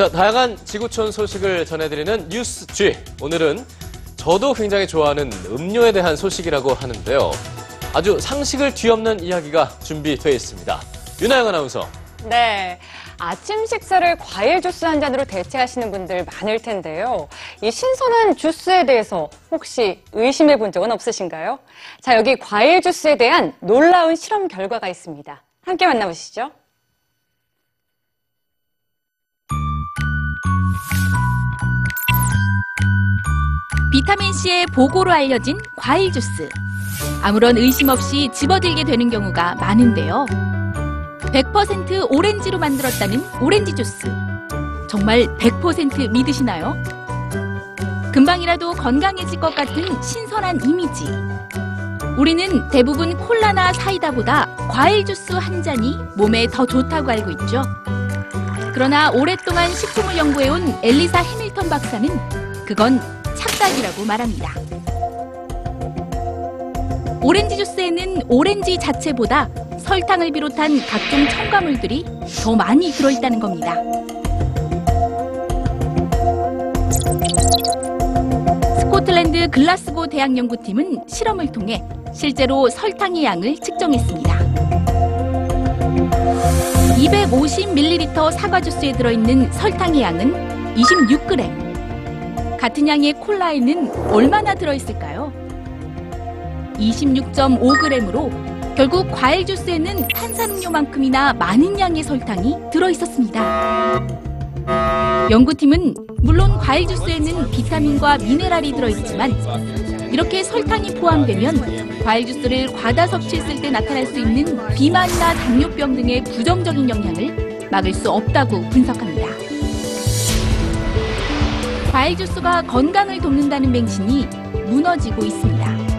자, 다양한 지구촌 소식을 전해드리는 뉴스 G. 오늘은 저도 굉장히 좋아하는 음료에 대한 소식이라고 하는데요. 아주 상식을 뒤엎는 이야기가 준비되어 있습니다. 윤하영 아나운서. 네. 아침 식사를 과일 주스 한 잔으로 대체하시는 분들 많을 텐데요. 이 신선한 주스에 대해서 혹시 의심해 본 적은 없으신가요? 자, 여기 과일 주스에 대한 놀라운 실험 결과가 있습니다. 함께 만나보시죠. 비타민C의 보고로 알려진 과일 주스. 아무런 의심 없이 집어들게 되는 경우가 많은데요. 100% 오렌지로 만들었다는 오렌지 주스. 정말 100% 믿으시나요? 금방이라도 건강해질 것 같은 신선한 이미지. 우리는 대부분 콜라나 사이다보다 과일 주스 한 잔이 몸에 더 좋다고 알고 있죠. 그러나 오랫동안 식품을 연구해온 엘리사 해밀턴 박사는 그건 착각이라고 말합니다. 오렌지 주스에는 오렌지 자체보다 설탕을 비롯한 각종 첨가물들이 더 많이 들어있다는 겁니다. 스코틀랜드 글라스고 대학 연구팀은 실험을 통해 실제로 설탕의 양을 측정했습니다. 250ml 사과 주스에 들어있는 설탕의 양은 26g. 같은 양의 콜라에는 얼마나 들어있을까요? 26.5g으로 결국 과일 주스에는 탄산음료만큼이나 많은 양의 설탕이 들어있었습니다. 연구팀은 물론 과일 주스에는 비타민과 미네랄이 들어있지만 이렇게 설탕이 포함되면 과일 주스를 과다 섭취했을 때 나타날 수 있는 비만이나 당뇨병 등의 부정적인 영향을 막을 수 없다고 분석합니다. 과일 주스가 건강을 돕는다는 맹신이 무너지고 있습니다.